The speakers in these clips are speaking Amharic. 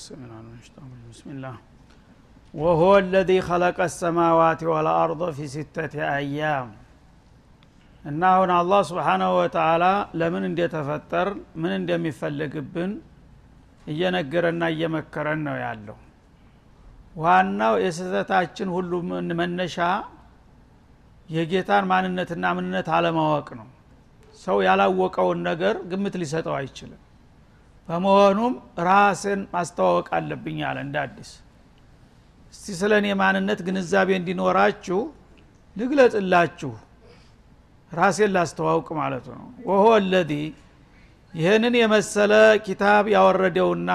السميع العليم من الشيطان الرجيم. بسم الله وهو الذي خلق السماوات والأرض في ستة أيام እና አሁን አላህ ስብሓናሁ ወተላ ለምን እንደተፈጠር ምን እንደሚፈለግብን እየነገረና እየመከረን ነው ያለው ዋናው የስህተታችን ሁሉ መነሻ የጌታን ማንነትና ምንነት አለማወቅ ነው ሰው ያላወቀውን ነገር ግምት ሊሰጠው አይችልም በመሆኑም ራስን ማስተዋወቅ አለብኝ አለ እንደ አዲስ። እስቲ ስለ እኔ ማንነት ግንዛቤ እንዲኖራችሁ ልግለጽላችሁ። ራሴን ላስተዋውቅ ማለቱ ነው። ወሆ ለዚ ይህንን የመሰለ ኪታብ ያወረደውና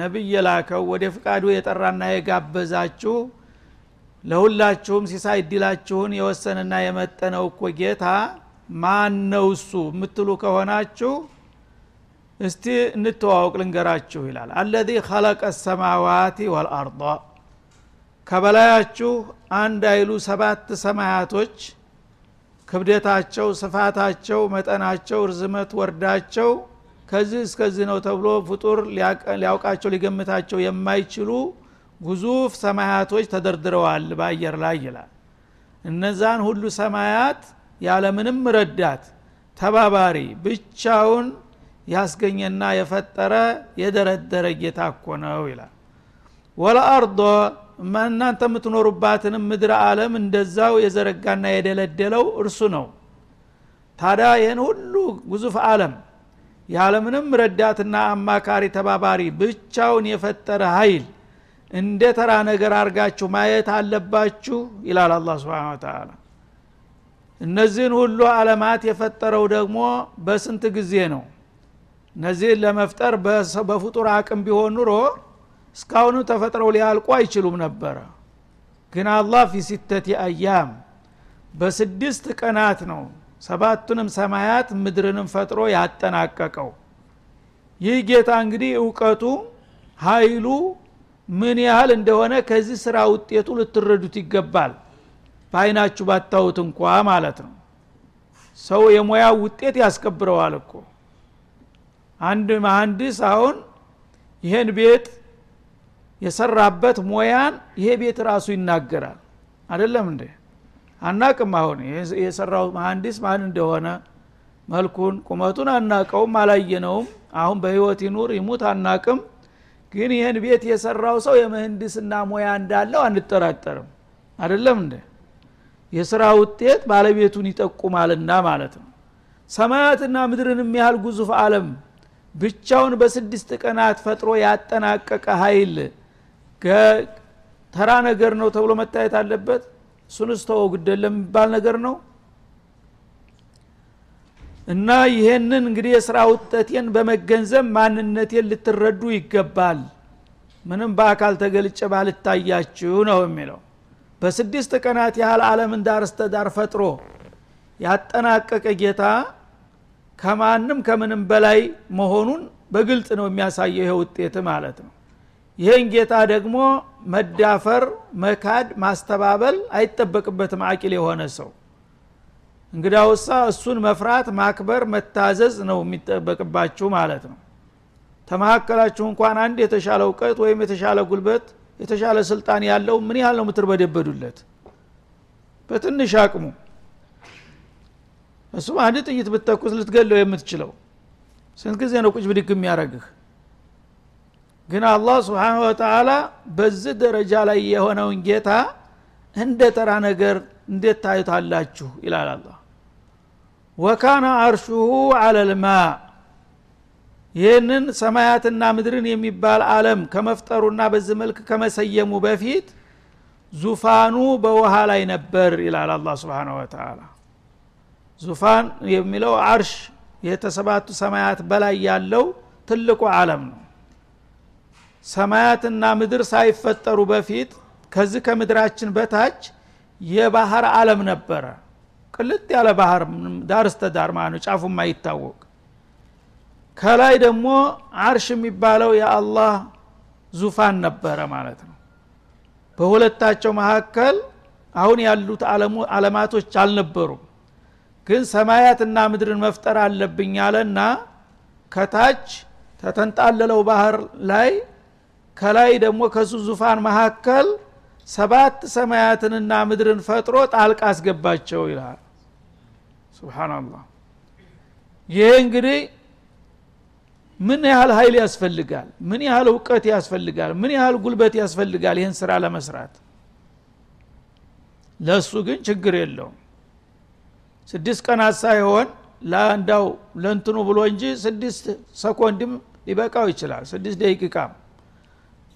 ነቢይ የላከው ወደ ፍቃዱ የጠራና የጋበዛችሁ ለሁላችሁም ሲሳይ እድላችሁን የወሰንና የመጠነው እኮ ጌታ ማን ነው እሱ የምትሉ ከሆናችሁ እስቲ እንተዋወቅ ልንገራችሁ ይላል። አለዚ ኸለቀ ሰማዋቲ ወልአርض ከበላያችሁ አንድ አይሉ ሰባት ሰማያቶች ክብደታቸው ስፋታቸው መጠናቸው ርዝመት ወርዳቸው ከዚህ እስከዚህ ነው ተብሎ ፍጡር ሊያውቃቸው ሊገምታቸው የማይችሉ ግዙፍ ሰማያቶች ተደርድረዋል በአየር ላይ ይላል። እነዛን ሁሉ ሰማያት ያለምንም ረዳት ተባባሪ ብቻውን ያስገኘና የፈጠረ የደረደረ ጌታ እኮ ነው ይላል። ወለአርዶ እናንተ የምትኖሩባትንም ምድረ አለም እንደዛው የዘረጋና የደለደለው እርሱ ነው። ታዲያ ይህን ሁሉ ግዙፍ አለም ያለምንም ረዳትና አማካሪ ተባባሪ ብቻውን የፈጠረ ኃይል እንደ ተራ ነገር አርጋችሁ ማየት አለባችሁ ይላል አላ ስብን ተላ እነዚህን ሁሉ አለማት የፈጠረው ደግሞ በስንት ጊዜ ነው እነዚህን ለመፍጠር በፍጡር አቅም ቢሆን ኑሮ እስካሁኑ ተፈጥረው ሊያልቁ አይችሉም ነበረ። ግን አላህ ፊ ሲተቲ አያም በስድስት ቀናት ነው ሰባቱንም ሰማያት ምድርንም ፈጥሮ ያጠናቀቀው። ይህ ጌታ እንግዲህ እውቀቱ ኃይሉ ምን ያህል እንደሆነ ከዚህ ስራ ውጤቱ ልትረዱት ይገባል። በአይናችሁ ባታዩት እንኳ ማለት ነው። ሰው የሙያ ውጤት ያስከብረዋል እኮ አንድ መሀንዲስ አሁን ይሄን ቤት የሰራበት ሞያን ይሄ ቤት ራሱ ይናገራል። አደለም እንዴ? አናቅም አሁን የሰራው መሀንዲስ ማን እንደሆነ። መልኩን ቁመቱን አናቀውም አላየነውም። አሁን በህይወት ይኑር ይሙት አናቅም። ግን ይህን ቤት የሰራው ሰው የምህንድስና ሙያ እንዳለው አንጠራጠርም። አደለም እንደ የስራ ውጤት ባለቤቱን ይጠቁማልና ማለት ነው። ሰማያትና ምድርን የሚያህል ግዙፍ አለም ብቻውን በስድስት ቀናት ፈጥሮ ያጠናቀቀ ኃይል ተራ ነገር ነው ተብሎ መታየት አለበት? እሱንስ ተወው ግደለም የሚባል ነገር ነው? እና ይሄንን እንግዲህ የስራ ውጠቴን በመገንዘብ ማንነቴን ልትረዱ ይገባል። ምንም በአካል ተገልጨ ባልታያችሁ ነው የሚለው። በስድስት ቀናት ያህል አለምን ዳር ፈጥሮ ያጠናቀቀ ጌታ ከማንም ከምንም በላይ መሆኑን በግልጽ ነው የሚያሳየው ይሄ ውጤት ማለት ነው። ይህን ጌታ ደግሞ መዳፈር መካድ ማስተባበል አይጠበቅበትም አቂል የሆነ ሰው። እንግዳውሳ እሱን መፍራት ማክበር መታዘዝ ነው የሚጠበቅባችሁ ማለት ነው። ተመካከላችሁ እንኳን አንድ የተሻለ እውቀት ወይም የተሻለ ጉልበት የተሻለ ስልጣን ያለው ምን ያህል ነው የምትርበደበዱለት? በትንሽ አቅሙ እሱም አንድ ጥይት ብተኩስ ልትገለው የምትችለው። ስንት ጊዜ ነው ቁጭ ብድግ የሚያደረግህ ግን አላህ ስብሓን ወተላ በዚህ ደረጃ ላይ የሆነውን ጌታ እንደ ተራ ነገር እንዴት ታዩታላችሁ ይላል አላ ወካነ አርሹሁ አለልማ ይህንን ሰማያትና ምድርን የሚባል አለም ከመፍጠሩና በዚህ መልክ ከመሰየሙ በፊት ዙፋኑ በውሃ ላይ ነበር ይላል አላ ስብሓን ወተላ ዙፋን የሚለው አርሽ የተሰባቱ ሰማያት በላይ ያለው ትልቁ አለም ነው። ሰማያትና ምድር ሳይፈጠሩ በፊት ከዚህ ከምድራችን በታች የባህር አለም ነበረ። ቅልጥ ያለ ባህር ዳር እስተዳር ማለት ጫፉ ማይታወቅ ከላይ ደግሞ አርሽ የሚባለው የአላህ ዙፋን ነበረ ማለት ነው። በሁለታቸው መካከል አሁን ያሉት አለማቶች አልነበሩም ግን ሰማያትና ምድርን መፍጠር አለብኝ አለና ከታች ተተንጣለለው ባህር ላይ ከላይ ደግሞ ከሱ ዙፋን መካከል ሰባት ሰማያትንና ምድርን ፈጥሮ ጣልቃ አስገባቸው ይልሃል ስብናላህ ይሄ እንግዲህ ምን ያህል ኃይል ያስፈልጋል? ምን ያህል እውቀት ያስፈልጋል? ምን ያህል ጉልበት ያስፈልጋል? ይህን ስራ ለመስራት። ለእሱ ግን ችግር የለውም ስድስት ቀናት ሳይሆን ለአንዳው ለንትኑ ብሎ እንጂ ስድስት ሰኮንድም ሊበቃው ይችላል። ስድስት ደቂቃም።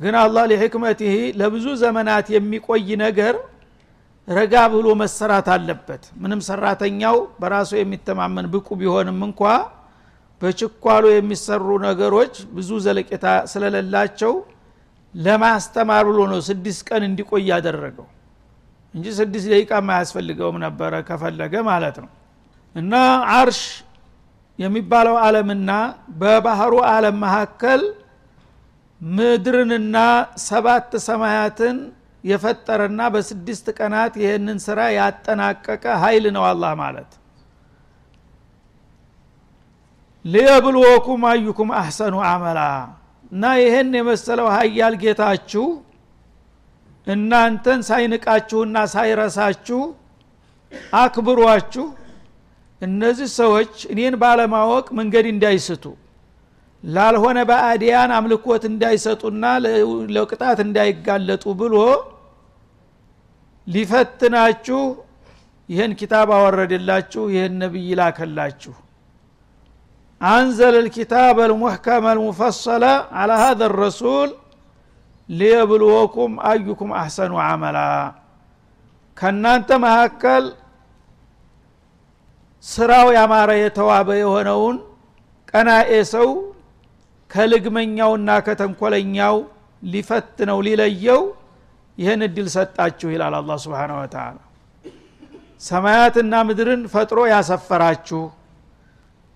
ግን አላህ ሊሕክመትህ ለብዙ ዘመናት የሚቆይ ነገር ረጋ ብሎ መሰራት አለበት። ምንም ሰራተኛው በራሱ የሚተማመን ብቁ ቢሆንም እንኳ በችኳሎ የሚሰሩ ነገሮች ብዙ ዘለቄታ ስለሌላቸው ለማስተማር ብሎ ነው ስድስት ቀን እንዲቆይ ያደረገው እንጂ ስድስት ደቂቃ አያስፈልገውም ነበረ ከፈለገ ማለት ነው። እና አርሽ የሚባለው አለምና በባህሩ አለም መካከል ምድርንና ሰባት ሰማያትን የፈጠረና በስድስት ቀናት ይህንን ስራ ያጠናቀቀ ኃይል ነው አላህ ማለት። ሊየብልወኩም አዩኩም አሕሰኑ አመላ። እና ይህን የመሰለው ሀያል ጌታችሁ እናንተን ሳይንቃችሁና ሳይረሳችሁ አክብሯችሁ እነዚህ ሰዎች እኔን ባለማወቅ መንገድ እንዳይስቱ ላልሆነ በአዲያን አምልኮት እንዳይሰጡና ለቅጣት እንዳይጋለጡ ብሎ ሊፈትናችሁ ይህን ኪታብ አወረደላችሁ ይህን ነቢይ ላከላችሁ። አንዘለ ልኪታብ አልሙሕከም አልሙፈሰለ አላ ሀذ ረሱል ሊየብልወኩም አዩኩም አሕሰኑ አመላ ከእናንተ መካከል ስራው ያማረ የተዋበ የሆነውን ቀናኤ ሰው ከልግመኛውና ከተንኮለኛው ሊፈትነው ሊለየው ይህን እድል ሰጣችሁ ይላል አላ ስብን ወተላ ሰማያትና ምድርን ፈጥሮ ያሰፈራችሁ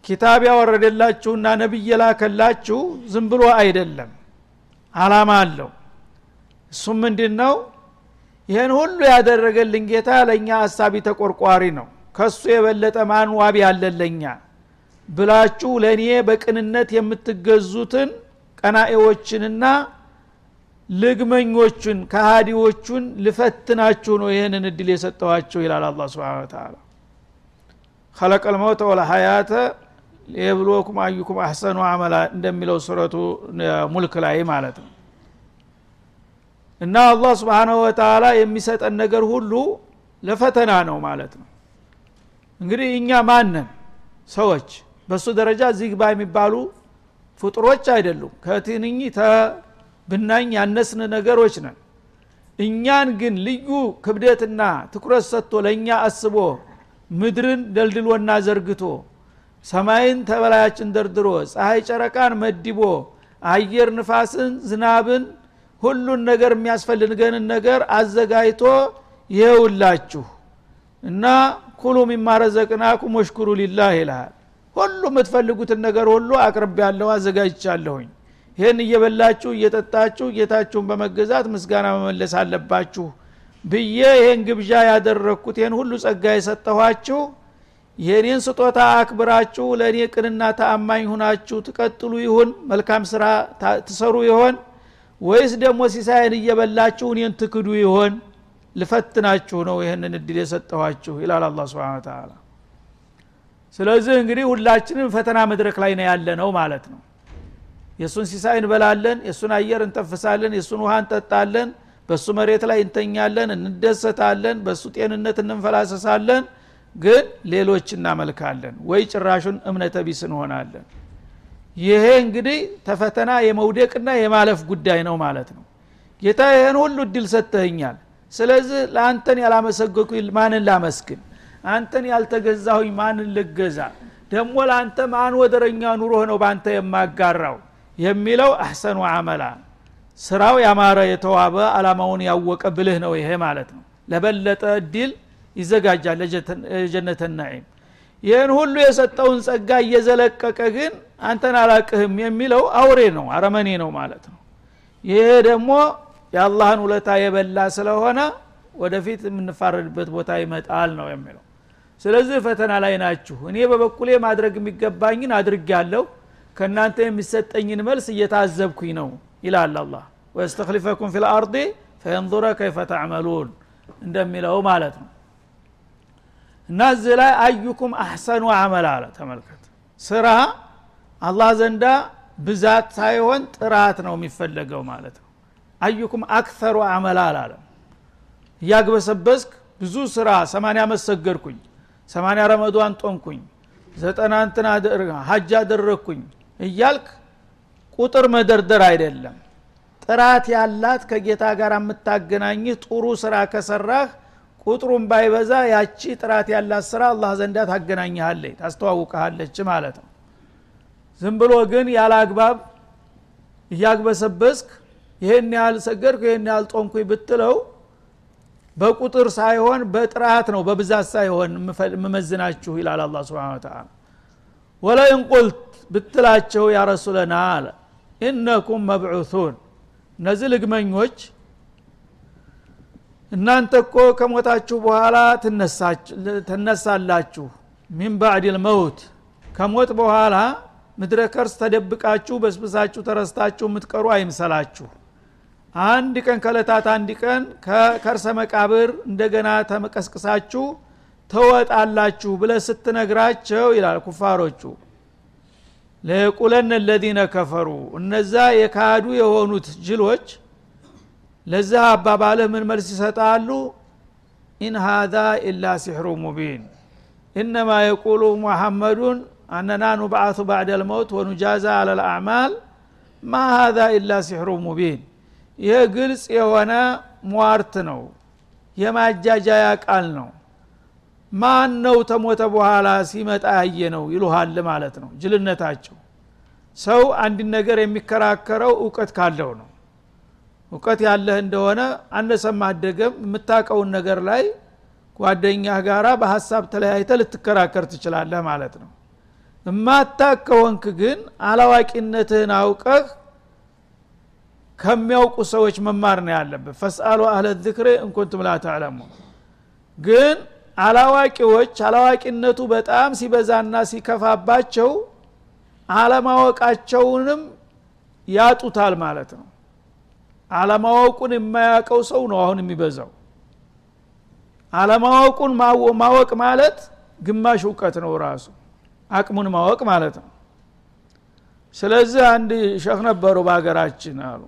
ኪታብ ያወረደላችሁና ነቢይ የላከላችሁ ዝም ብሎ አይደለም። አላማ አለው እሱም ምንድን ነው ይህን ሁሉ ያደረገልን ጌታ ለእኛ አሳቢ ተቆርቋሪ ነው። ከሱ የበለጠ ማን ዋቢ ያለለኛ ብላችሁ ለእኔ በቅንነት የምትገዙትን ቀናኤዎችንና ልግመኞቹን ከሃዲዎቹን ልፈትናችሁ ነው ይህንን እድል የሰጠኋችሁ ይላል አላ ስብን ተላ ከለቀ ልመውተ ወለሀያተ የብሎኩም አዩኩም አሕሰኑ አመላ እንደሚለው ሱረቱ ሙልክ ላይ ማለት ነው እና አላህ ስብሓናሁ ወተላ የሚሰጠን ነገር ሁሉ ለፈተና ነው ማለት ነው። እንግዲህ እኛ ማንን? ሰዎች። በእሱ ደረጃ ዚግባ የሚባሉ ፍጡሮች አይደሉም። ከትንኝ ተብናኝ ያነስን ነገሮች ነን። እኛን ግን ልዩ ክብደትና ትኩረት ሰጥቶ ለእኛ አስቦ ምድርን ደልድሎና ዘርግቶ ሰማይን ተበላያችን ደርድሮ ፀሐይ ጨረቃን መድቦ አየር ንፋስን ዝናብን ሁሉን ነገር የሚያስፈልገንን ነገር አዘጋጅቶ ይሄውላችሁ እና ኩሉ ሚማ ረዘቅናኩም ወሽኩሩ ሊላህ ይልሃል። ሁሉ የምትፈልጉትን ነገር ሁሉ አቅርብ ያለው አዘጋጅቻለሁኝ። ይህን እየበላችሁ እየጠጣችሁ ጌታችሁን በመገዛት ምስጋና መመለስ አለባችሁ ብዬ ይህን ግብዣ ያደረግኩት ይህን ሁሉ ጸጋ የሰጠኋችሁ የእኔን ስጦታ አክብራችሁ ለእኔ ቅንና ተአማኝ ሁናችሁ ትቀጥሉ ይሁን። መልካም ስራ ትሰሩ ይሆን ወይስ ደግሞ ሲሳይን እየበላችሁ እኔን ትክዱ ይሆን? ልፈትናችሁ ነው ይህንን እድል የሰጠኋችሁ ይላል አላ ስብን ተላ ስለዚህ እንግዲህ ሁላችንም ፈተና መድረክ ላይ ነው ያለ ነው ማለት ነው። የእሱን ሲሳይ እንበላለን የእሱን አየር እንተፍሳለን የእሱን ውሃ እንጠጣለን በእሱ መሬት ላይ እንተኛለን እንደሰታለን በእሱ ጤንነት እንንፈላሰሳለን ግን ሌሎች እናመልካለን ወይ ጭራሹን እምነተ ቢስ እንሆናለን ይሄ እንግዲህ ተፈተና የመውደቅና የማለፍ ጉዳይ ነው ማለት ነው። ጌታ ይህን ሁሉ እድል ሰጥተኛል ስለዚህ ለአንተን ያላመሰገኩ ማንን ላመስግን? አንተን ያልተገዛሁኝ ማንን ልገዛ? ደግሞ ለአንተ ማን ወደረኛ ኑሮህ ነው በአንተ የማጋራው? የሚለው አሕሰኑ አመላ ስራው ያማረ የተዋበ አላማውን ያወቀ ብልህ ነው ይሄ ማለት ነው። ለበለጠ እድል ይዘጋጃል ለጀነተ ናዒም ይህን ሁሉ የሰጠውን ጸጋ እየዘለቀቀ ግን አንተን አላቅህም የሚለው አውሬ ነው አረመኔ ነው ማለት ነው። ይሄ ደግሞ የአላህን ውለታ የበላ ስለሆነ ወደፊት የምንፋረድበት ቦታ ይመጣል ነው የሚለው። ስለዚህ ፈተና ላይ ናችሁ። እኔ በበኩሌ ማድረግ የሚገባኝን አድርግ ያለሁ ከእናንተ የሚሰጠኝን መልስ እየታዘብኩኝ ነው ይላል አላህ። ወየስተክሊፈኩም ፊ ልአርض ፈየንظረ ከይፈ ተዕመሉን እንደሚለው ማለት ነው እና እዚህ ላይ አዩኩም አሕሰኑ አመል አለ። ተመልከት። ስራ አላህ ዘንዳ ብዛት ሳይሆን ጥራት ነው የሚፈለገው ማለት ነው። አዩኩም አክተሩ አመላ አላለም እያግበሰበስክ ብዙ ስራ ሰማንያ ዓመት ሰገድኩኝ ሰማንያ ረመዷን ጦምኩኝ ዘጠና እንትን ሀጅ አደረግኩኝ እያልክ ቁጥር መደርደር አይደለም። ጥራት ያላት ከጌታ ጋር የምታገናኝህ ጥሩ ስራ ከሰራህ ቁጥሩን ባይበዛ ያቺ ጥራት ያላት ስራ አላህ ዘንዳ ታገናኝሃለች ታስተዋውቀሃለች ማለት ነው። ዝም ብሎ ግን ያለ አግባብ እያግበሰበስክ ይሄን ያህል ሰገድኩ ይሄን ያህል ጦምኩኝ ብትለው በቁጥር ሳይሆን በጥራት ነው በብዛት ሳይሆን የምመዝናችሁ ይላል አላ ስብን ተላ ወለኢን ቁልት ብትላቸው ያ ረሱለና አለ ኢነኩም መብዑቱን እነዚህ ልግመኞች እናንተ እኮ ከሞታችሁ በኋላ ትነሳላችሁ። ሚን ባዕድ ልመውት ከሞት በኋላ ምድረ ከርስ ተደብቃችሁ በስብሳችሁ ተረስታችሁ የምትቀሩ አይምሰላችሁ። አንድ ቀን ከለታት አንድ ቀን ከከርሰ መቃብር እንደገና ተመቀስቅሳችሁ ተወጣላችሁ ብለ ስትነግራቸው ይላል ኩፋሮቹ። ለየቁለነ ለዚነ ከፈሩ። እነዛ የካዱ የሆኑት ጅሎች ለዛ አባባልህ ምን መልስ ይሰጣሉ? إن هذا إلا سحر مبين። إنما يقول محمد أننا نبعث بعد الموت ونجازى على الأعمال ما هذا إلا سحر مبين። ይህ ግልጽ የሆነ ሟርት ነው የማጃጃያ ቃል ነው። ማን ነው ተሞተ በኋላ ሲመጣ ያየ ነው ይሉሃል ማለት ነው ጅልነታቸው። ሰው አንድ ነገር የሚከራከረው እውቀት ካለው ነው እውቀት ያለህ እንደሆነ አነሰም አደገም የምታቀውን ነገር ላይ ጓደኛህ ጋራ በሀሳብ ተለያይተ ልትከራከር ትችላለህ ማለት ነው። እማታቅ ከሆንክ ግን አላዋቂነትህን አውቀህ ከሚያውቁ ሰዎች መማር ነው ያለብህ። ፈስአሉ አህለ ዝክር እንኩንቱም ላ ተዕለሙ ግን አላዋቂዎች አላዋቂነቱ በጣም ሲበዛና ሲከፋባቸው አለማወቃቸውንም ያጡታል ማለት ነው አለማወቁን የማያውቀው ሰው ነው አሁን የሚበዛው። አለማወቁን ማወቅ ማለት ግማሽ እውቀት ነው ራሱ አቅሙን ማወቅ ማለት ነው። ስለዚህ አንድ ሸክ ነበሩ በሀገራችን አሉ።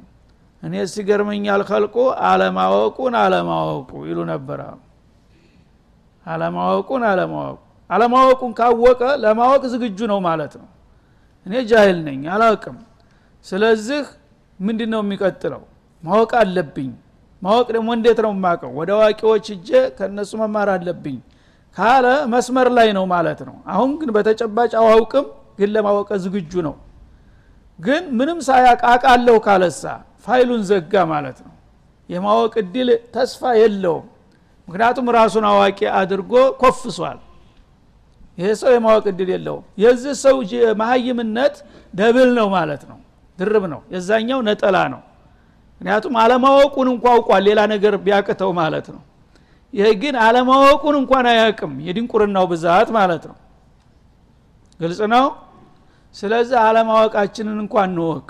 እኔ ሲገርመኛል ከልቆ አለማወቁን አለማወቁ ይሉ ነበር አሉ። አለማወቁን አለማወቁ አለማወቁን ካወቀ ለማወቅ ዝግጁ ነው ማለት ነው። እኔ ጃይል ነኝ አላውቅም። ስለዚህ ምንድ ነው የሚቀጥለው ማወቅ አለብኝ። ማወቅ ደግሞ እንዴት ነው የማቀው ወደ አዋቂዎች እጄ ከእነሱ መማር አለብኝ ካለ መስመር ላይ ነው ማለት ነው። አሁን ግን በተጨባጭ አዋውቅም ግን ለማወቀ ዝግጁ ነው። ግን ምንም ሳያቅ አቃለሁ ካለሳ ፋይሉን ዘጋ ማለት ነው። የማወቅ እድል ተስፋ የለውም። ምክንያቱም ራሱን አዋቂ አድርጎ ኮፍሷል። ይሄ ሰው የማወቅ እድል የለውም። የዚህ ሰው መሀይምነት double ነው ማለት ነው። ድርብ ነው። የዛኛው ነጠላ ነው ምክንያቱም አለማወቁን እንኳ አውቋል ሌላ ነገር ቢያቅተው ማለት ነው። ይህ ግን አለማወቁን እንኳን አያቅም የድንቁርናው ብዛት ማለት ነው። ግልጽ ነው? ስለዚህ አለማወቃችንን እንኳን እንወቅ።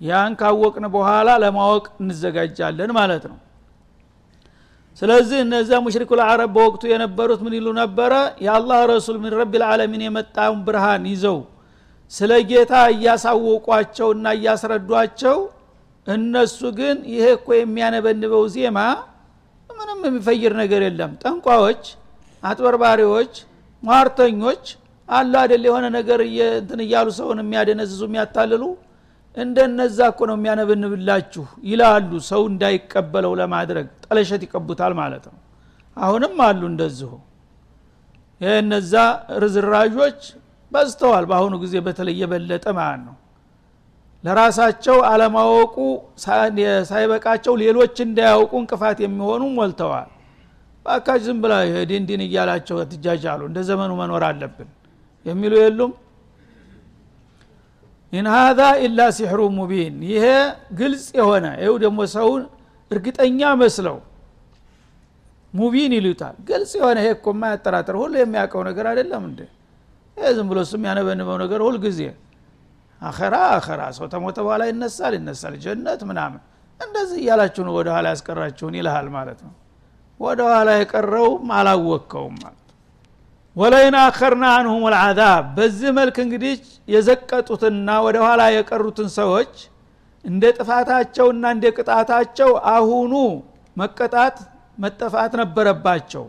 ያን ካወቅን በኋላ ለማወቅ እንዘጋጃለን ማለት ነው። ስለዚህ እነዚያ ሙሽሪኩ ልዓረብ በወቅቱ የነበሩት ምን ይሉ ነበረ? የአላህ ረሱል ምን ረቢ ልዓለሚን የመጣውን ብርሃን ይዘው ስለ ጌታ እያሳወቋቸውና እያስረዷቸው እነሱ ግን ይሄ እኮ የሚያነበንበው ዜማ ምንም የሚፈይር ነገር የለም። ጠንቋዎች አጥበርባሪዎች ሟርተኞች አሉ አደል የሆነ ነገር እንትን እያሉ ሰውን የሚያደነዝዙ የሚያታልሉ እንደነዛ እኮ ነው የሚያነብንብላችሁ ይላሉ። ሰው እንዳይቀበለው ለማድረግ ጠለሸት ይቀቡታል ማለት ነው። አሁንም አሉ እንደዚሁ። ይህ እነዛ ርዝራዦች በዝተዋል በአሁኑ ጊዜ በተለይ የበለጠ ማለት ነው ለራሳቸው አለማወቁ ሳይበቃቸው ሌሎች እንዳያውቁ እንቅፋት የሚሆኑ ሞልተዋል። በአካጅ ዝም ብላ ዲን ዲን እያላቸው ትጃጃሉ እንደ ዘመኑ መኖር አለብን የሚሉ የሉም? إن هذا إلا سحر مبين። ይሄ ግልጽ የሆነ ይው ደግሞ ሰውን እርግጠኛ መስለው مبين ይሉታል። ግልጽ የሆነ ይሄ እኮ የማያጠራጥር ሁሉ የሚያውቀው ነገር አይደለም እንደ ዝም ብሎ እሱ የሚያነበንበው ነገር ሁል ጊዜ አኸራ አኸራ ሰው ተሞተ በኋላ ይነሳል ይነሳል ጀነት ምናምን። እንደዚህ እያላችሁ ነው ወደ ያስቀራችሁን ይልሃል ማለት ነው። ወደ ኋላ የቀረውም አላወቅከውም ማለት ወለይን አኸርና አንሁም ልዓዛብ በዚህ መልክ እንግዲህ የዘቀጡትና ወደ ኋላ የቀሩትን ሰዎች እንደ ጥፋታቸውና እንደ ቅጣታቸው አሁኑ መቀጣት መጠፋት ነበረባቸው።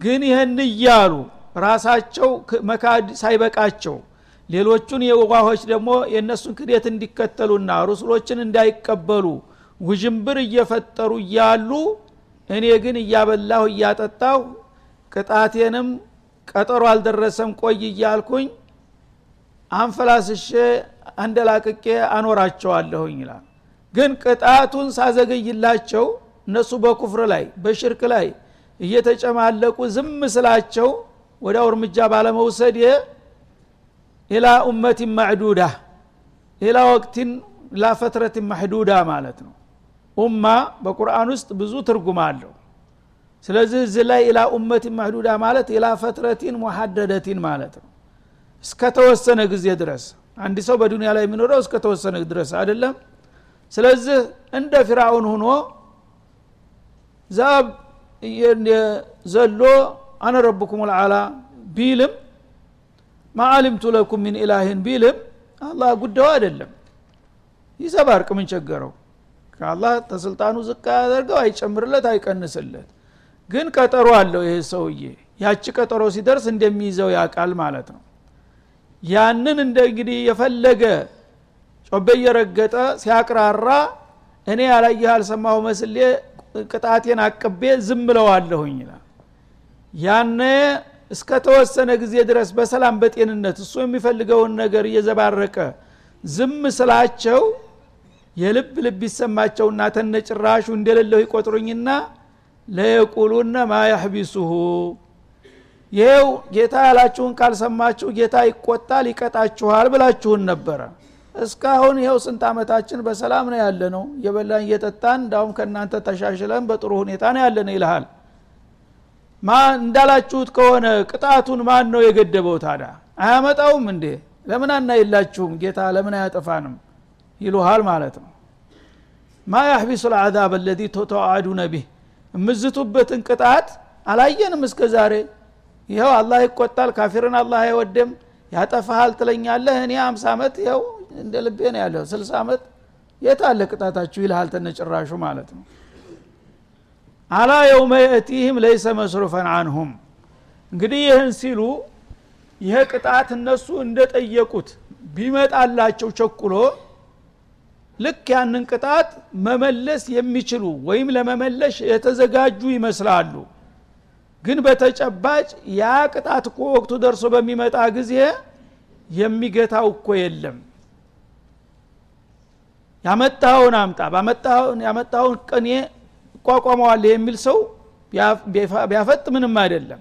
ግን ይህን እያሉ ራሳቸው መካድ ሳይበቃቸው ሌሎቹን የዋሆች ደግሞ የእነሱን ክደት እንዲከተሉና ሩስሎችን እንዳይቀበሉ ውዥንብር እየፈጠሩ እያሉ እኔ ግን እያበላሁ እያጠጣሁ ቅጣቴንም ቀጠሮ አልደረሰም ቆይ እያልኩኝ አንፈላስሼ አንደላቅቄ አኖራቸዋለሁኝ ይላል። ግን ቅጣቱን ሳዘገይላቸው እነሱ በኩፍር ላይ በሽርክ ላይ እየተጨማለቁ ዝም ስላቸው ወዲያው እርምጃ ባለመውሰድ ኢላ ኡመቲን ማዕዱዳ إلى وقت إلى فترة محدودة ማለት ነው أمة በቁርአን ውስጥ ብዙ ትርጉም አለው ስለዚህ እዚህ ላይ إلى أمة معدودة ማለት إلى فترة محددة ማለት ነው እስከተወሰነ ጊዜ ድረስ አንድ ሰው በዱንያ ላይ የሚኖረው እስከተወሰነ ድረስ አይደለም ስለዚህ እንደ ፊራውን ሁኖ ዛብ ዘሎ أنا ربكم الأعلى ቢልም ማአሊምቱ ለኩም ሚን ኢላህን ቢልም አላህ ጉዳዩ አይደለም። ይሰባርቅ ምን ቸገረው? ከአላህ ተስልጣኑ ዝቅ ያደርገው አይጨምርለት አይቀንስለት። ግን ቀጠሮ አለው ይሄ ሰውዬ። ያቺ ቀጠሮ ሲደርስ እንደሚይዘው ያቃል ማለት ነው። ያንን እንደ እንግዲህ የፈለገ ጮቤ እየረገጠ ሲያቅራራ እኔ ያላየህ አልሰማሁ መስሌ ቅጣቴን አቅቤ ዝም ብለዋለሁኝ ይላል። ያነ እስከተወሰነ ጊዜ ድረስ በሰላም በጤንነት እሱ የሚፈልገውን ነገር እየዘባረቀ ዝም ስላቸው የልብ ልብ ይሰማቸውና ተነጭራሹ እንደሌለው ይቆጥሩኝና ለየቁሉነ ማ ይሄው ጌታ ያላችሁን ካልሰማችሁ ጌታ ይቆጣል ይቀጣችኋል ብላችሁን ነበረ። እስካሁን ይኸው ስንት አመታችን በሰላም ነው ያለ ነው እየበላን እየጠጣን እንዳውም ከእናንተ ተሻሽለን በጥሩ ሁኔታ ነው ያለ ነው ይልሃል እንዳላችሁት ከሆነ ቅጣቱን ማን ነው የገደበው ታዲያ? አያመጣውም እንዴ? ለምን አናይላችሁም? ጌታ ለምን አያጠፋንም? ይሉሃል ማለት ነው። ማ ያሕቢሱ ልዓዛብ አለዚ ተተዋአዱነ ቢህ? የምዝቱበትን ቅጣት አላየንም እስከ ዛሬ ይኸው አላህ ይቆጣል ካፊርን አላህ አይወደም ያጠፋሃል ትለኛለህ? እኔ አምሳ ዓመት ይኸው እንደ ልቤ ነው ያለሁ ስልሳ ዓመት የት አለ ቅጣታችሁ? ይልሃል ተነጭራሹ ማለት ነው አላ የውመ የእቲህም ለይሰ መስሩፈን አንሁም። እንግዲህ ይህን ሲሉ ይህ ቅጣት እነሱ እንደጠየቁት ቢመጣላቸው ቸኩሎ ልክ ያንን ቅጣት መመለስ የሚችሉ ወይም ለመመለሽ የተዘጋጁ ይመስላሉ። ግን በተጨባጭ ያ ቅጣት እኮ ወቅቱ ደርሶ በሚመጣ ጊዜ የሚገታው እኮ የለም። ያመጣኸውን አምጣ ያመጣኸውን ቅኔ እቋቋመዋለህ የሚል ሰው ቢያፈጥ ምንም አይደለም።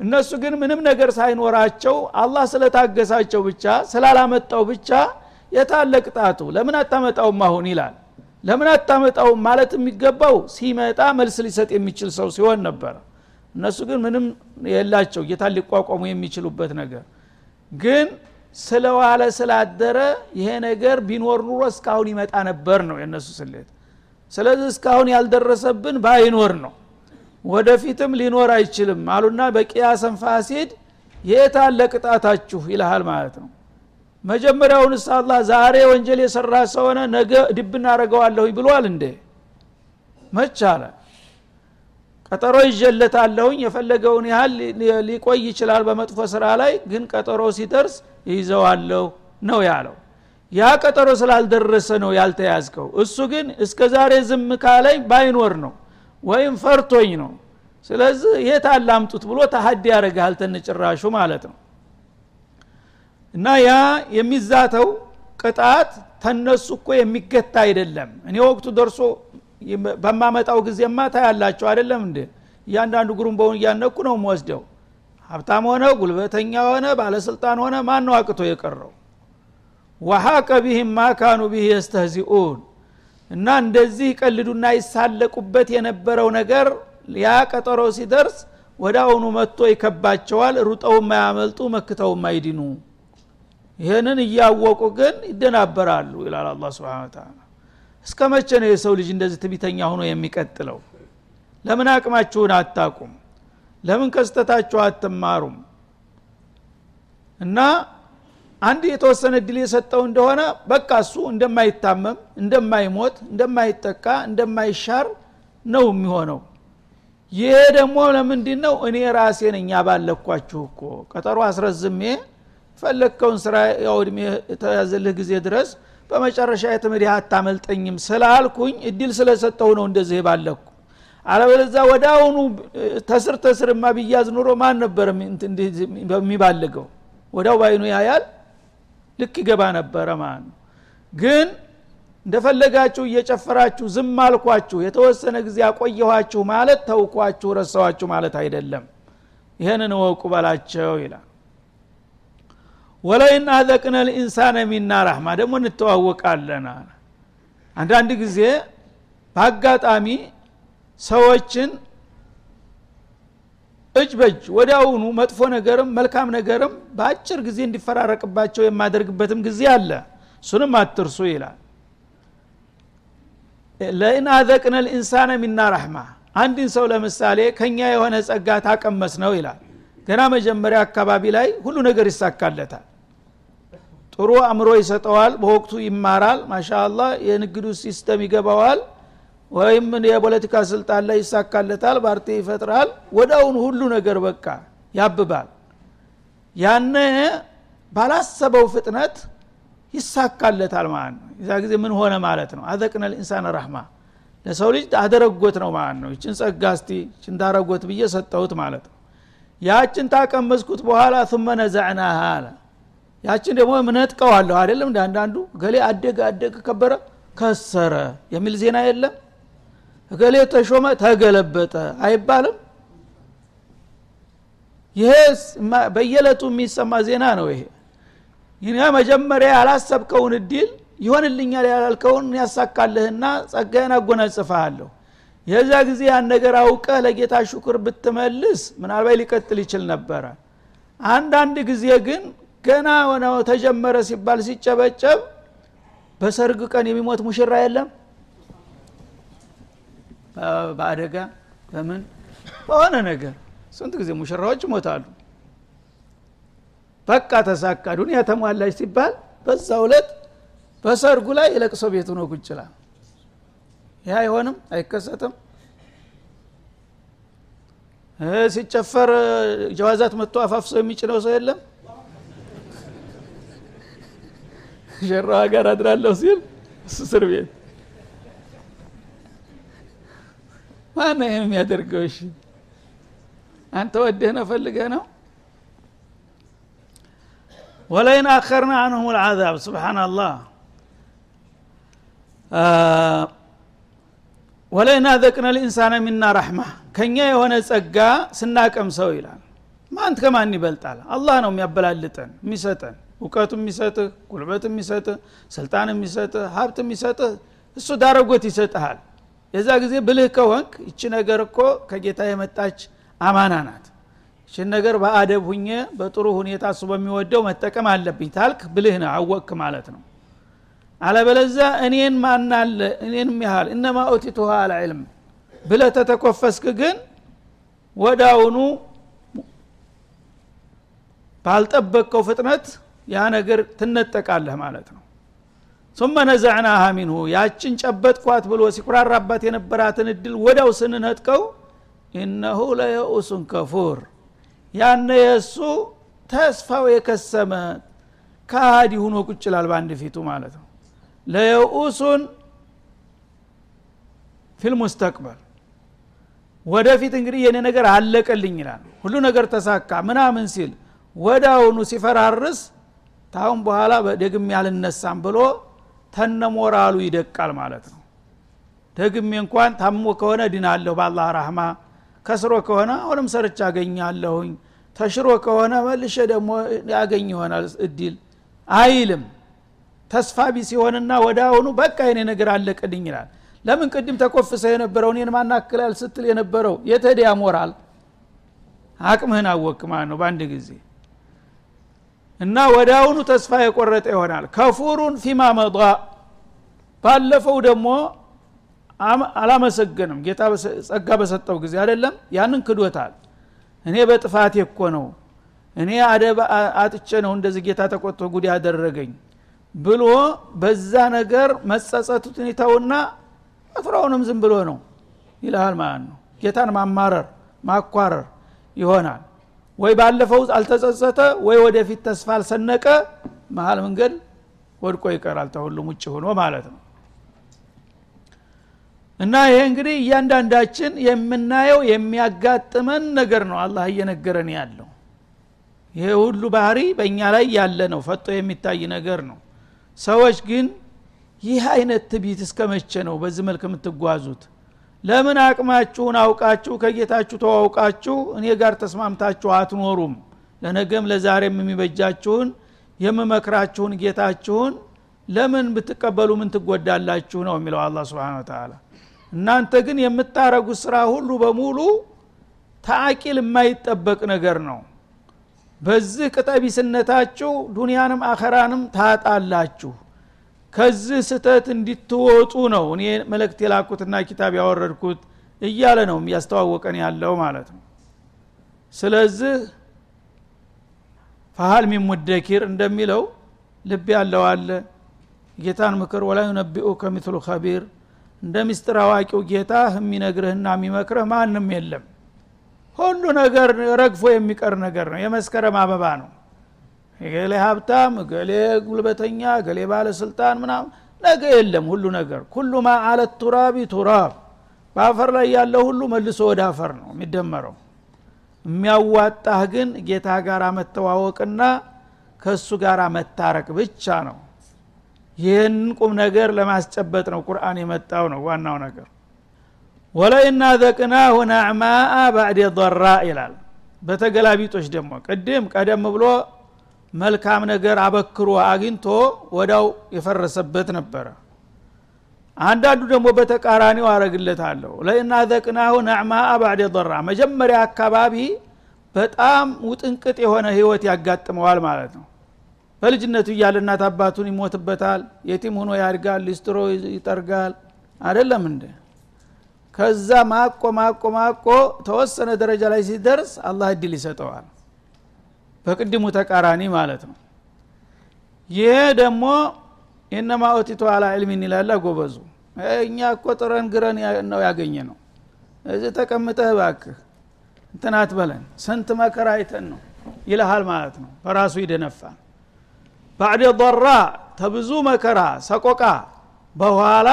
እነሱ ግን ምንም ነገር ሳይኖራቸው አላህ ስለታገሳቸው ብቻ ስላላመጣው ብቻ የታለ ቅጣቱ? ለምን አታመጣውም አሁን ይላል። ለምን አታመጣውም ማለት የሚገባው ሲመጣ መልስ ሊሰጥ የሚችል ሰው ሲሆን ነበረ እነሱ ግን ምንም የላቸው ጌታን ሊቋቋሙ የሚችሉበት ነገር። ግን ስለዋለ ስላደረ ይሄ ነገር ቢኖር ኑሮ እስካሁን ይመጣ ነበር ነው የእነሱ ስሌት ስለዚህ እስካሁን ያልደረሰብን ባይኖር ነው። ወደፊትም ሊኖር አይችልም አሉና በቅያሰን ፋሲድ የት አለ ቅጣታችሁ ይልሃል ማለት ነው። መጀመሪያውንስ አላህ ዛሬ ወንጀል የሰራ ሰሆነ ነገ ድብ እናደረገዋለሁ ብሏል እንዴ? መች አለ? ቀጠሮ ይጀለታለሁኝ የፈለገውን ያህል ሊቆይ ይችላል በመጥፎ ስራ ላይ ግን ቀጠሮ ሲደርስ ይይዘዋለሁ ነው ያለው ያ ቀጠሮ ስላልደረሰ ነው ያልተያዝከው። እሱ ግን እስከ ዛሬ ዝም ካለኝ ባይኖር ነው ወይም ፈርቶኝ ነው። ስለዚህ የት አላምጡት ብሎ ተሀዲ ያደረግሃል ተንጭራሹ ማለት ነው። እና ያ የሚዛተው ቅጣት ተነሱ እኮ የሚገታ አይደለም። እኔ ወቅቱ ደርሶ በማመጣው ጊዜማ ታያላቸው አይደለም እንዴ? እያንዳንዱ ጉሩምበውን እያነኩ ነው ወስደው ሀብታም ሆነ ጉልበተኛ ሆነ ባለስልጣን ሆነ ማን ነው አቅቶ የቀረው ወሀቀ ቢህም ማካኑ ቢህ የስተህዚኡን። እና እንደዚህ ይቀልዱና ይሳለቁበት የነበረው ነገር ያ ቀጠሮ ሲደርስ ወደ አሁኑ መጥቶ ይከባቸዋል ሩጠው ማያመልጡ መክተው ማይድኑ ይህንን እያወቁ ግን ይደናበራሉ ይላል አላ ስብን ተላ እስከ መቼ ነው የሰው ልጅ እንደዚህ ትቢተኛ ሆኖ የሚቀጥለው? ለምን አቅማችሁን አታቁም? ለምን ከስተታችሁ አትማሩም? እና አንድ የተወሰነ እድል የሰጠው እንደሆነ በቃ እሱ እንደማይታመም እንደማይሞት እንደማይጠቃ እንደማይሻር ነው የሚሆነው። ይሄ ደግሞ ለምንድ ነው እኔ ራሴ ነኝ ያባለኳችሁ እኮ። ቀጠሮ አስረዝሜ ፈለግከውን ስራ ያው የተያዘልህ ጊዜ ድረስ በመጨረሻ የትምህርት አታመልጠኝም ስላልኩኝ እድል ስለሰጠው ነው እንደዚህ ባለኩ አለበለዛ ወደ አሁኑ ተስር ተስርማ ቢያዝ ኑሮ ማን ነበር በሚባልገው? ወዳው ባይኑ ያያል ልክ ይገባ ነበረ ማለት ነው። ግን እንደፈለጋችሁ እየጨፈራችሁ ዝም አልኳችሁ የተወሰነ ጊዜ አቆየኋችሁ ማለት ተውኳችሁ ረሳዋችሁ ማለት አይደለም። ይህንን እወቁ በላቸው ይላል። ወለይን አዘቅነ ልኢንሳነ ሚና ራህማ ደግሞ እንተዋወቃለን አንዳንድ ጊዜ በአጋጣሚ ሰዎችን እጅ በእጅ ወዲያውኑ መጥፎ ነገርም መልካም ነገርም በአጭር ጊዜ እንዲፈራረቅባቸው የማደርግበትም ጊዜ አለ። እሱንም አትርሱ ይላል። ለኢን አዘቅነ ልኢንሳነ ሚና ራህማ አንድን ሰው ለምሳሌ ከኛ የሆነ ጸጋ ታቀመስነው ይላል። ገና መጀመሪያ አካባቢ ላይ ሁሉ ነገር ይሳካለታል። ጥሩ አእምሮ ይሰጠዋል በወቅቱ ይማራል። ማሻአላ የንግዱ system ይገባዋል ወይም የፖለቲካ ስልጣን ላይ ይሳካለታል ፓርቲ ይፈጥራል ወዳውን ሁሉ ነገር በቃ ያብባል። ያነ ባላሰበው ፍጥነት ይሳካለታል ማለት ነው። የዛ ጊዜ ምን ሆነ ማለት ነው? أذقنا الإنسان رحمة ለሰው ልጅ አደረጎት ነው ማለት ነው። ይችን ጸጋ እስቲ ይችን ታረጎት ብዬ ሰጠሁት ማለት ነው። ያችን ታቀመስኩት በኋላ ثم ነዘዕናሃ አለ። ያችን ደግሞ ምነጥቀዋለሁ አይደለም እንደ አንዳንዱ ገሌ አደገ አደገ ከበረ ከሰረ የሚል ዜና የለም እገሌ ተሾመ ተገለበጠ አይባልም? ይሄ በየለቱ የሚሰማ ዜና ነው ይሄ። ይህ መጀመሪያ ያላሰብከውን እድል ይሆንልኛል ያላልከውን ያሳካልህና ጸጋዬን አጎናጽፈሃለሁ። የዛ ጊዜ ያን ነገር አውቀህ ለጌታ ሹክር ብትመልስ ምናልባት ሊቀጥል ይችል ነበረ። አንዳንድ ጊዜ ግን ገና ሆነ ተጀመረ ሲባል ሲጨበጨብ በሰርግ ቀን የሚሞት ሙሽራ የለም በአደጋ በምን? በሆነ ነገር ስንት ጊዜ ሙሽራዎች ይሞታሉ? በቃ ተሳካ ዱኒያ ተሟላች ሲባል በዛ ሁለት በሰርጉ ላይ የለቅሶ ቤቱ ነው ቁጭላ ይህ አይሆንም አይከሰትም። ሲጨፈር ጀዋዛት መጥቶ አፋፍሶ የሚጭነው ሰው የለም? ሸራዋ ጋር አድራለሁ ሲል እስር ቤት ማነ ይህን የሚያደርገው እሺ አንተ ወደህ ነው ፈልገህ ነው ወለይን አኸርና አንሁም ልዓዛብ ስብሓናላህ ወለይን አዘቅነ ልኢንሳነ ሚና ረሕማ ከኛ የሆነ ጸጋ ስናቀምሰው ይላል ማንት ከማን ይበልጣል አላህ ነው የሚያበላልጠን የሚሰጠን እውቀቱ የሚሰጥህ ጉልበት የሚሰጥህ ስልጣን የሚሰጥህ ሀብት የሚሰጥህ እሱ ዳረጎት ይሰጥሃል የዛ ጊዜ ብልህ ከሆንክ ይቺ ነገር እኮ ከጌታ የመጣች አማና ናት። ይችን ነገር በአደብ ሁኜ በጥሩ ሁኔታ እሱ በሚወደው መጠቀም አለብኝ ታልክ ብልህ ነው አወቅክ ማለት ነው። አለበለዛ እኔን ማናለ እኔንም ያህል እነማ ኦቲቱሃ አልዕልም ብለ ተተኮፈስክ ግን ወዳውኑ ባልጠበቅከው ፍጥነት ያ ነገር ትነጠቃለህ ማለት ነው ثم ነዘዕናሃ ሚንሁ ያችን ጨበጥኳት ብሎ ሲኩራራባት የነበራትን እድል ወዳው ስንነጥቀው ኢነሁ ለየኡሱን ከፉር። ያነ የእሱ ተስፋው የከሰመ ከሃዲ ሁኖ ቁጭላል በአንድ ፊቱ ማለት ነው። ለየኡሱን ፊልሙስተቅበል ወደፊት እንግዲህ የኔ ነገር አለቀልኝ ይላል። ሁሉ ነገር ተሳካ ምናምን ሲል አሁኑ ሲፈራርስ ታሁን በኋላ ደግሜ ያልነሳም ብሎ ተነሞራሉ ይደቃል ማለት ነው። ደግሜ እንኳን ታሞ ከሆነ ድናለሁ በአላህ ራህማ። ከስሮ ከሆነ አሁንም ሰርቻ አገኛለሁኝ። ተሽሮ ከሆነ መልሸ ደግሞ ያገኝ ይሆናል እድል። አይልም። ተስፋ ቢስ ሲሆንና ወደ አሁኑ በቃ የኔ ነገር አለቅልኝ ይላል። ለምን ቅድም ተኮፍሰ የነበረው እኔን ማናክላል ስትል የነበረው? የተደ ያሞራል አቅምህን አወክ ማለት ነው በአንድ ጊዜ እና አሁኑ ተስፋ የቆረጠ ይሆናል። ከፉሩን ፊማ መض ባለፈው ደግሞ አላመሰገንም። ጌታ ጸጋ በሰጠው ጊዜ አይደለም? ያንን ክዶታል። እኔ በጥፋቴ እኮ ነው። እኔ አደብ አጥቼ ነው እንደዚህ ጌታ ተቆጥቶ ጉድ ያደረገኝ ብሎ በዛ ነገር መጸጸቱትን ይተውና መፍራውንም ዝም ብሎ ነው ይልሃል ማለት ነው። ጌታን ማማረር ማኳረር ይሆናል ወይ ባለፈው አልተጸጸተ ወይ ወደፊት ተስፋ አልሰነቀ መሀል መንገድ ወድቆ ይቀራል ተሁሉም ውጭ ሆኖ ማለት ነው። እና ይሄ እንግዲህ እያንዳንዳችን የምናየው የሚያጋጥመን ነገር ነው አላህ እየነገረን ያለው። ይሄ ሁሉ ባህሪ በእኛ ላይ ያለ ነው ፈጦ የሚታይ ነገር ነው። ሰዎች ግን ይህ አይነት ትቢት እስከ መቼ ነው በዚህ መልክ የምትጓዙት ለምን አቅማችሁን አውቃችሁ ከጌታችሁ ተዋውቃችሁ እኔ ጋር ተስማምታችሁ አትኖሩም? ለነገም ለዛሬም የሚበጃችሁን የምመክራችሁን ጌታችሁን ለምን ብትቀበሉ ምን ትጎዳላችሁ ነው የሚለው አላ ስብን ተላ እናንተ ግን የምታረጉት ስራ ሁሉ በሙሉ ተአቂል የማይጠበቅ ነገር ነው። በዚህ ቅጠቢስነታችሁ ዱንያንም አኸራንም ታጣላችሁ ከዚህ ስተት እንዲትወጡ ነው እኔ መልእክት የላኩትና ኪታብ ያወረድኩት እያለ ነው እያስተዋወቀን ያለው ማለት ነው። ስለዚህ ፈሃል ሚን እንደሚለው ልብ ያለው አለ። ጌታን ምክር ወላ ዩነቢኡ ከሚትሉ ከቢር እንደ ምስጢር አዋቂው ጌታ የሚነግርህና የሚመክርህ ማንም የለም። ሁሉ ነገር ረግፎ የሚቀር ነገር ነው። የመስከረም አበባ ነው ገሌ ሀብታም ገሌ ጉልበተኛ ገሌ ባለስልጣን ምናም ነገ የለም ሁሉ ነገር። ኩሉ ማ አለት ቱራቢ ቱራብ። በአፈር ላይ ያለው ሁሉ መልሶ ወደ አፈር ነው የሚደመረው። የሚያዋጣህ ግን ጌታ ጋር መተዋወቅና ከእሱ ጋር መታረቅ ብቻ ነው። ይህን ቁም ነገር ለማስጨበጥ ነው ቁርአን የመጣው ነው ዋናው ነገር። ወለኢና ዘቅናሁ ናዕማአ ባዕድ ضራ ይላል። በተገላቢጦች ደግሞ ቅድም ቀደም ብሎ መልካም ነገር አበክሮ አግኝቶ ወዳው የፈረሰበት ነበረ። አንዳንዱ ደግሞ በተቃራኒው አረግለታለሁ ለእና ዘቅናሁ ናዕማአ ባዕድ ضራ መጀመሪያ አካባቢ በጣም ውጥንቅጥ የሆነ ህይወት ያጋጥመዋል ማለት ነው። በልጅነቱ እያለ እናት አባቱን ይሞትበታል የቲም ሆኖ ያድጋል ሊስትሮ ይጠርጋል። አደለም እንደ ከዛ ማቆ ማቆ ማቆ ተወሰነ ደረጃ ላይ ሲደርስ አላህ እድል ይሰጠዋል በቅድሙ ተቃራኒ ማለት ነው። ይሄ ደግሞ ኢነማ ኦቲቱ አላ ዕልሚን ይላላ ጎበዙ። እኛ እኮ ጥረን ግረን ነው ያገኘ ነው እዚህ ተቀምጠህ ባክህ እንትናት በለን ስንት መከራ አይተን ነው ይልሃል ማለት ነው። በራሱ ይደነፋል ባዕድ ضራ ተብዙ መከራ ሰቆቃ በኋላ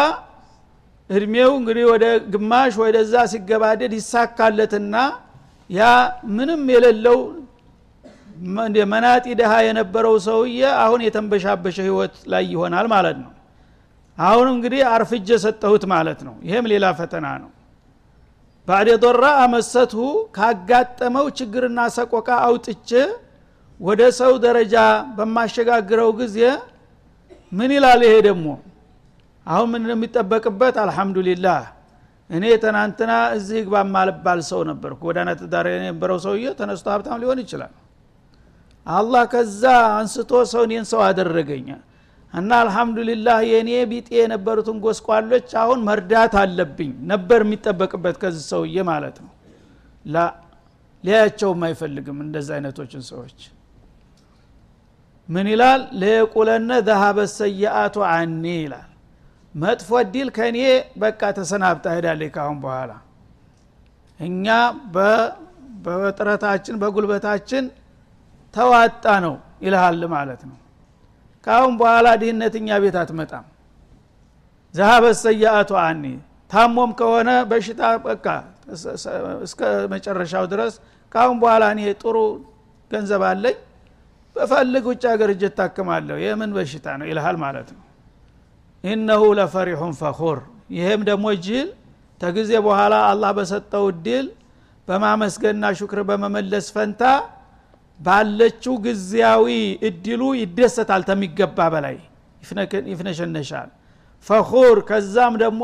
እድሜው እንግዲህ ወደ ግማሽ ወደዛ ሲገባደድ ይሳካለትና ያ ምንም የሌለው መናጢ ድሃ የነበረው ሰውዬ አሁን የተንበሻበሸ ህይወት ላይ ይሆናል ማለት ነው። አሁን እንግዲህ አርፍጀ ሰጠሁት ማለት ነው። ይሄም ሌላ ፈተና ነው። ባዕድ ዶራ አመሰትሁ ካጋጠመው ችግርና ሰቆቃ አውጥቼ ወደ ሰው ደረጃ በማሸጋግረው ጊዜ ምን ይላል ይሄ ደግሞ? አሁን ምን የሚጠበቅበት? አልሐምዱሊላህ። እኔ ትናንትና እዚህ ግባ ማልባል ሰው ነበር ጎዳና ተዳሪ የነበረው ሰውዬ ተነስቶ ሀብታም ሊሆን ይችላል አላህ ከዛ አንስቶ ሰው እኔን ሰው አደረገኝ። እና አልሐምዱሊላህ የእኔ ቢጤ የነበሩትን ጎስቋሎች አሁን መርዳት አለብኝ ነበር የሚጠበቅበት ከዚህ ሰውዬ ማለት ነው። ላ ሊያያቸውም አይፈልግም እንደዚ አይነቶችን ሰዎች። ምን ይላል? ለየቁለነ ዘሀበ ሰይአቱ አኒ ይላል። መጥፎ እድል ከእኔ በቃ ተሰናብታ ሄዳለች ካሁን በኋላ። እኛ በጥረታችን በጉልበታችን ተዋጣ ነው ይልሃል ማለት ነው። ካሁን በኋላ ድህነት ቤት አትመጣም። ዘሀበ ሰያአቱ አኒ ታሞም ከሆነ በሽታ በቃ እስከ መጨረሻው ድረስ ካሁን በኋላ እኔ ጥሩ ገንዘብ አለኝ በፈልግ ውጭ ሀገር እጅ ታክማለሁ የምን በሽታ ነው ይልሃል ማለት ነው። ኢነሁ ለፈሪሑን ፈኹር። ይህም ደግሞ ጅል ተጊዜ በኋላ አላህ በሰጠው እድል በማመስገንና ሹክር በመመለስ ፈንታ ባለችው ጊዜያዊ እድሉ ይደሰታል ተሚገባ በላይ። ይፍነሸነሻል። ፈኹር ከዛም ደግሞ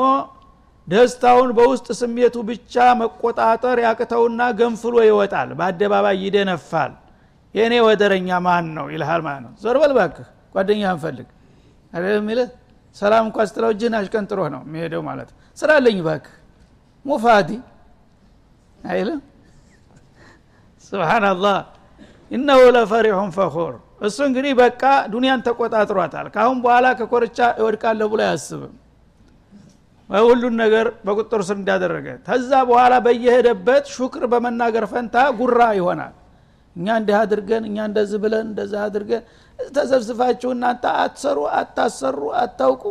ደስታውን በውስጥ ስሜቱ ብቻ መቆጣጠር ያቅተውና ገንፍሎ ይወጣል። በአደባባይ ይደነፋል። የእኔ ወደረኛ ማን ነው ይልሃል ማለት ነው። ዞር ባክህ ጓደኛ እንፈልግ ይልህ ሰላም እንኳ ስትለው እጅህን አሽቀንጥሮህ ነው የሚሄደው ማለት ስራ ባክህ ሙፋዲ አይልም? ስብሓናላህ እነሁ ለፈሪሑን ፈኹር። እሱ እንግዲህ በቃ ዱንያን ተቆጣጥሯታል። ካሁን በኋላ ከኮርቻ እወድቃለሁ ብሎ አያስብም። ሁሉን ነገር በቁጥር ስር እንዳደረገ። ከዛ በኋላ በየሄደበት ሹክር በመናገር ፈንታ ጉራ ይሆናል። እኛ እንዲህ አድርገን እኛ እንደዚህ ብለን እንደዚህ አድርገን ተሰብስፋችሁ እናንተ አትሰሩ አታሰሩ አታውቁ።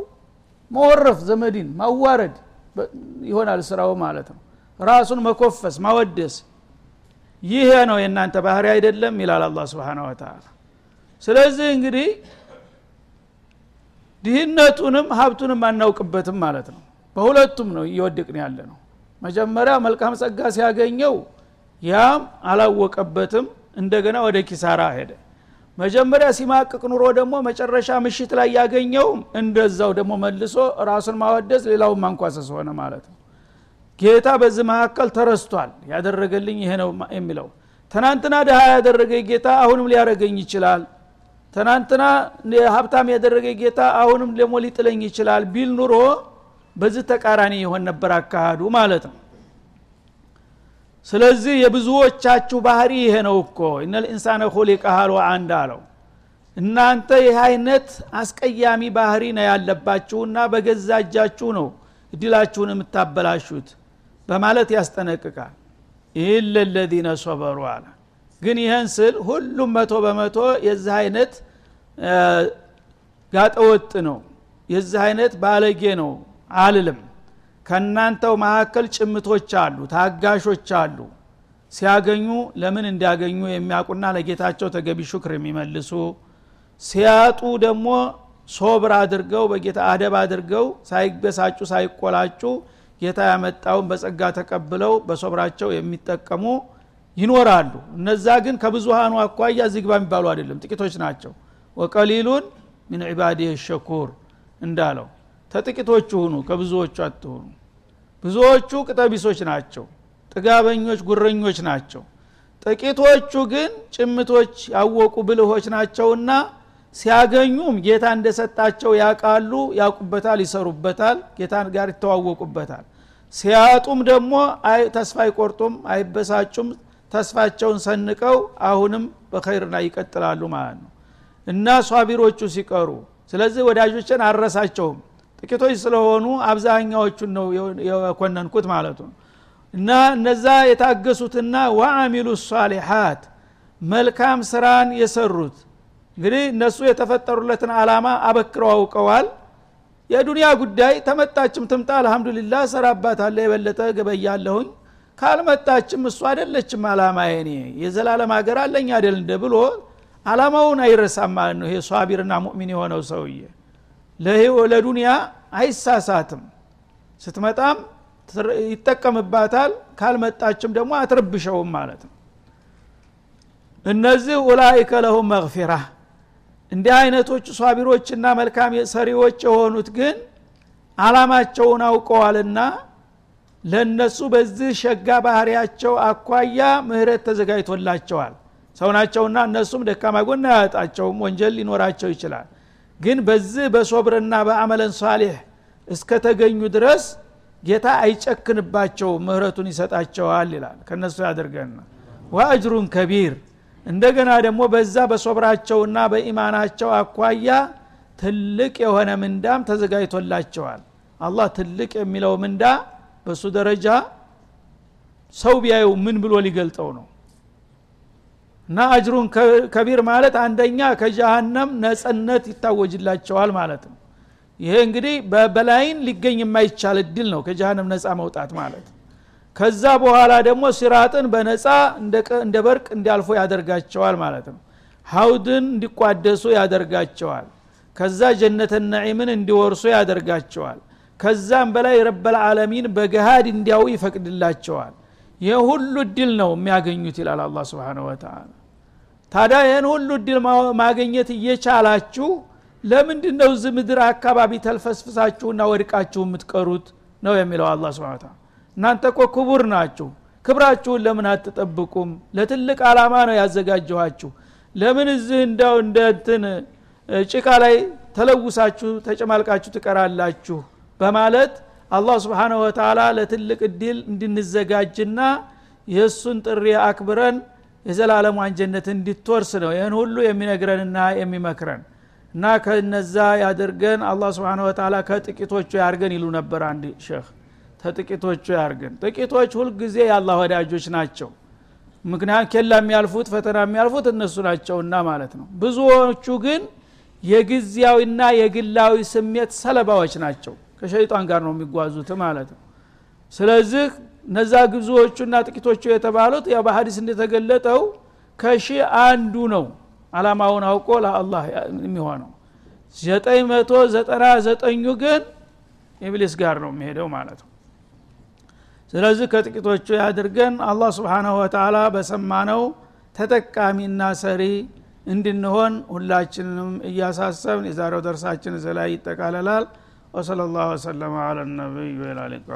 መወረፍ ዘመዲን ማዋረድ ይሆናል ስራው ማለት ነው። ራሱን መኮፈስ ማወደስ ይሄ ነው የእናንተ ባህሪ አይደለም ይላል አላ ስብን ወተላ ስለዚህ እንግዲህ ድህነቱንም ሀብቱንም አናውቅበትም ማለት ነው። በሁለቱም ነው እየወድቅን ያለ ነው መጀመሪያ መልካም ጸጋ ሲያገኘው ያም አላወቀበትም እንደገና ወደ ኪሳራ ሄደ። መጀመሪያ ሲማቅቅ ኑሮ ደግሞ መጨረሻ ምሽት ላይ ያገኘውም እንደዛው ደግሞ መልሶ ራሱን ማወደስ ሌላውን ማንኳሰስ ሆነ ማለት ነው ጌታ በዚህ መካከል ተረስቷል። ያደረገልኝ ይሄ ነው የሚለው። ትናንትና ድሃ ያደረገ ጌታ አሁንም ሊያደረገኝ ይችላል። ትናንትና ሀብታም ያደረገ ጌታ አሁንም ደግሞ ሊጥለኝ ይችላል ቢል ኑሮ በዚህ ተቃራኒ ይሆን ነበር አካሃዱ ማለት ነው። ስለዚህ የብዙዎቻችሁ ባህሪ ይሄ ነው እኮ። እነ ልኢንሳነ ሁሊቀ ሀልዋ አንድ አለው። እናንተ ይህ አይነት አስቀያሚ ባህሪ ነው ያለባችሁና በገዛ እጃችሁ ነው እድላችሁን የምታበላሹት በማለት ያስጠነቅቃል። ይህን ለለዚነ ሶበሩ አለ። ግን ይህን ስል ሁሉም መቶ በመቶ የዚህ አይነት ጋጠወጥ ነው። የዚህ አይነት ባለጌ ነው አልልም። ከእናንተው መካከል ጭምቶች አሉ ታጋሾች አሉ። ሲያገኙ ለምን እንዲያገኙ የሚያውቁና ለጌታቸው ተገቢ ሹክር የሚመልሱ ሲያጡ ደግሞ ሶብር አድርገው በጌታ አደብ አድርገው ሳይበሳጩ ሳይቆላጩ ጌታ ያመጣውን በጸጋ ተቀብለው በሶብራቸው የሚጠቀሙ ይኖራሉ። እነዛ ግን ከብዙሃኑ አኳያ ዝግባ የሚባሉ አይደለም። ጥቂቶች ናቸው። ወቀሊሉን ምን ዒባዲህ ሸኩር እንዳለው ተጥቂቶቹ ሁኑ ከብዙዎቹ አትሁኑ። ብዙዎቹ ቅጠቢሶች ናቸው ጥጋበኞች ጉረኞች ናቸው። ጥቂቶቹ ግን ጭምቶች ያወቁ ብልሆች ናቸውና ሲያገኙም ጌታ እንደሰጣቸው ያቃሉ ያውቁበታል ይሰሩበታል ጌታ ጋር ይተዋወቁበታል ሲያጡም ደግሞ ተስፋ አይቆርጡም አይበሳጩም። ተስፋቸውን ሰንቀው አሁንም በኸይር ላይ ይቀጥላሉ ማለት ነው። እና ሷቢሮቹ ሲቀሩ ስለዚህ ወዳጆችን አረሳቸውም። ጥቂቶች ስለሆኑ አብዛኛዎቹን ነው የኮነንኩት ማለቱ ነው። እና እነዛ የታገሱትና ወአሚሉ ሷሊሓት መልካም ስራን የሰሩት እንግዲህ እነሱ የተፈጠሩለትን አላማ አበክረው አውቀዋል የዱንያ ጉዳይ ተመጣችም ትምጣ አልহামዱሊላህ ሰራባታለ የበለጠ ገበያለሁኝ። ካልመጣችም እሱ አይደለችም አላማ የኔ የዘላለም ሀገር አለኝ አይደል እንደ ብሎ አላማውን አይረሳም ማለት ነው። ይሄ ሷቢርና ሙእሚን የሆነው ሰውዬ ለዱንያ አይሳሳትም። ስትመጣም ይጠቀምባታል ካልመጣችም ደግሞ አትረብሸውም ማለት ነው። እነዚህ ኡላይከ ለሁም መግፊራ እንዲህ አይነቶቹ ሷቢሮችና መልካም ሰሪዎች የሆኑት ግን አላማቸውን አውቀዋልና ለነሱ በዚህ ሸጋ ባህሪያቸው አኳያ ምህረት ተዘጋጅቶላቸዋል። ሰው ናቸውና እነሱም ደካማ ጎን አያጣቸውም ወንጀል ሊኖራቸው ይችላል። ግን በዚህ በሶብርና በአመለን ሷሌህ እስከተገኙ ድረስ ጌታ አይጨክንባቸውም ምህረቱን ይሰጣቸዋል ይላል። ከነሱ ያደርገን። ወአጅሩን ከቢር እንደገና ደግሞ በዛ በሶብራቸውና በኢማናቸው አኳያ ትልቅ የሆነ ምንዳም ተዘጋጅቶላቸዋል። አላህ ትልቅ የሚለው ምንዳ በሱ ደረጃ ሰው ቢያዩ ምን ብሎ ሊገልጠው ነው? እና አጅሩን ከቢር ማለት አንደኛ ከጀሃነም ነጸነት ይታወጅላቸዋል ማለት ነው። ይሄ እንግዲህ በላይን ሊገኝ የማይቻል እድል ነው ከጀሃነም ነፃ መውጣት ማለት ከዛ በኋላ ደግሞ ሲራጥን በነፃ እንደ በርቅ እንዲያልፎ ያደርጋቸዋል ማለት ነው። ሀውድን እንዲቋደሱ ያደርጋቸዋል። ከዛ ጀነተ ነዒምን እንዲወርሱ ያደርጋቸዋል። ከዛም በላይ ረበል ዓለሚን በገሃድ እንዲያው ይፈቅድላቸዋል። ይህ ሁሉ እድል ነው የሚያገኙት ይላል አላ ስብን ወተላ ታዲያ ይህን ሁሉ እድል ማግኘት እየቻላችሁ ለምንድን ነው ምድር አካባቢ ተልፈስፍሳችሁና ወድቃችሁ የምትቀሩት ነው የሚለው አላ ስብን እናንተ እኮ ክቡር ናችሁ። ክብራችሁን ለምን አትጠብቁም? ለትልቅ አላማ ነው ያዘጋጀኋችሁ። ለምን እዚህ እንደው እንደ እንትን ጭቃ ላይ ተለውሳችሁ ተጨማልቃችሁ ትቀራላችሁ? በማለት አላህ ስብሓነሁ ወተላ ለትልቅ እድል እንድንዘጋጅና የእሱን ጥሪ አክብረን የዘላለሟን ጀነት እንዲትወርስ ነው ይህን ሁሉ የሚነግረንና የሚመክረን። እና ከነዛ ያድርገን። አላህ ስብሓን ወተላ ከጥቂቶቹ ያርገን ይሉ ነበር አንድ ሼህ ተጥቂቶቹ ያርገን ጥቂቶች ሁልጊዜ የአላህ ወዳጆች ናቸው። ምክንያት ኬላ የሚያልፉት ፈተና የሚያልፉት እነሱ ናቸውና ማለት ነው። ብዙዎቹ ግን የጊዜያዊና የግላዊ ስሜት ሰለባዎች ናቸው። ከሸይጣን ጋር ነው የሚጓዙት ማለት ነው። ስለዚህ እነዛ ብዙዎቹና ጥቂቶቹ የተባሉት ያው በሀዲስ እንደተገለጠው ከሺ አንዱ ነው አላማውን አውቆ ለአላህ የሚሆነው። ዘጠኝ መቶ ዘጠና ዘጠኙ ግን ኢብሊስ ጋር ነው የሚሄደው ማለት ነው ስለዚህ ከጥቂቶቹ ያድርገን። አላህ ስብሓናሁ ወተላ በሰማነው ተጠቃሚና ሰሪ እንድንሆን ሁላችንም እያሳሰብን የዛሬው ደርሳችን እዚህ ላይ ይጠቃለላል። ወሰለ ላሁ ወሰለማ አላ ነቢይ ወላሊቃ